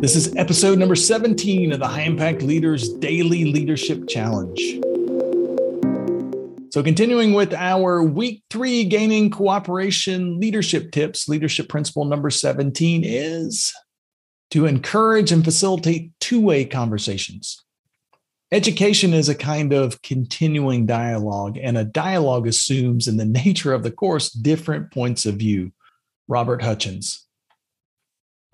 This is episode number 17 of the High Impact Leaders Daily Leadership Challenge. So, continuing with our week three gaining cooperation leadership tips, leadership principle number 17 is to encourage and facilitate two way conversations. Education is a kind of continuing dialogue, and a dialogue assumes, in the nature of the course, different points of view. Robert Hutchins.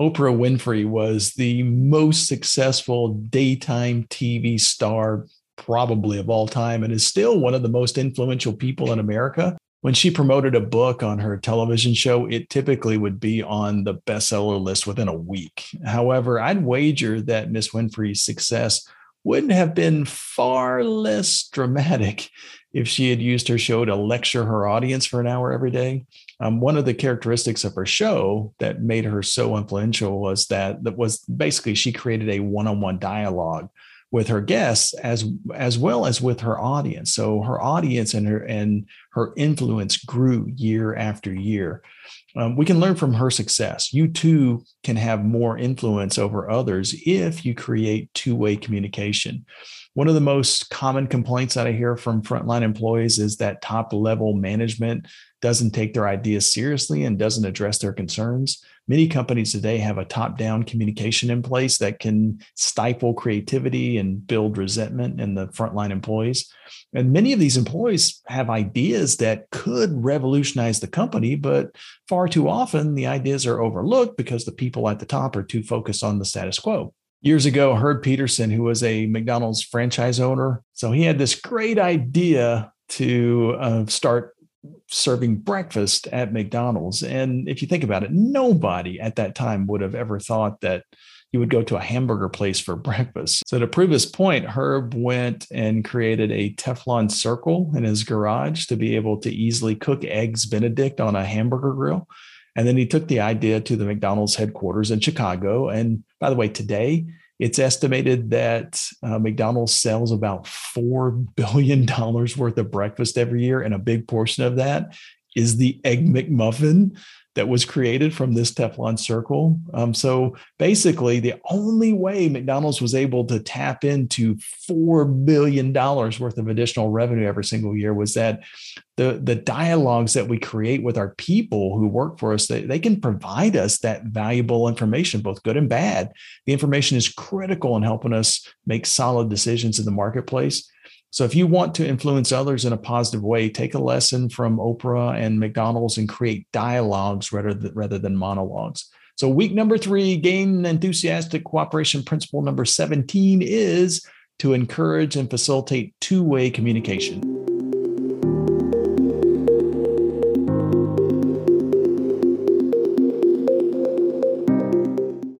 Oprah Winfrey was the most successful daytime TV star, probably of all time, and is still one of the most influential people in America. When she promoted a book on her television show, it typically would be on the bestseller list within a week. However, I'd wager that Miss Winfrey's success wouldn't have been far less dramatic if she had used her show to lecture her audience for an hour every day. Um, one of the characteristics of her show that made her so influential was that that was basically she created a one-on-one dialogue with her guests as as well as with her audience. So her audience and her and her influence grew year after year. Um, we can learn from her success. You too can have more influence over others if you create two-way communication. One of the most common complaints that I hear from frontline employees is that top level management doesn't take their ideas seriously and doesn't address their concerns. Many companies today have a top down communication in place that can stifle creativity and build resentment in the frontline employees. And many of these employees have ideas that could revolutionize the company, but far too often the ideas are overlooked because the people at the top are too focused on the status quo. Years ago, Herb Peterson, who was a McDonald's franchise owner, so he had this great idea to uh, start serving breakfast at McDonald's. And if you think about it, nobody at that time would have ever thought that you would go to a hamburger place for breakfast. So to prove his point, Herb went and created a Teflon circle in his garage to be able to easily cook eggs Benedict on a hamburger grill. And then he took the idea to the McDonald's headquarters in Chicago. And by the way, today it's estimated that uh, McDonald's sells about $4 billion worth of breakfast every year. And a big portion of that is the Egg McMuffin that was created from this Teflon circle. Um, so basically, the only way McDonald's was able to tap into $4 billion worth of additional revenue every single year was that the, the dialogues that we create with our people who work for us, they, they can provide us that valuable information, both good and bad. The information is critical in helping us make solid decisions in the marketplace. So if you want to influence others in a positive way, take a lesson from Oprah and McDonald's and create dialogues rather than, rather than monologues. So week number three, gain enthusiastic cooperation principle number 17 is to encourage and facilitate two-way communication.